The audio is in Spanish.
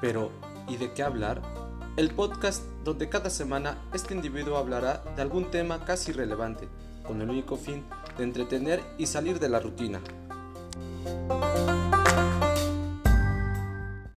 Pero, ¿y de qué hablar? El podcast donde cada semana este individuo hablará de algún tema casi irrelevante, con el único fin de entretener y salir de la rutina.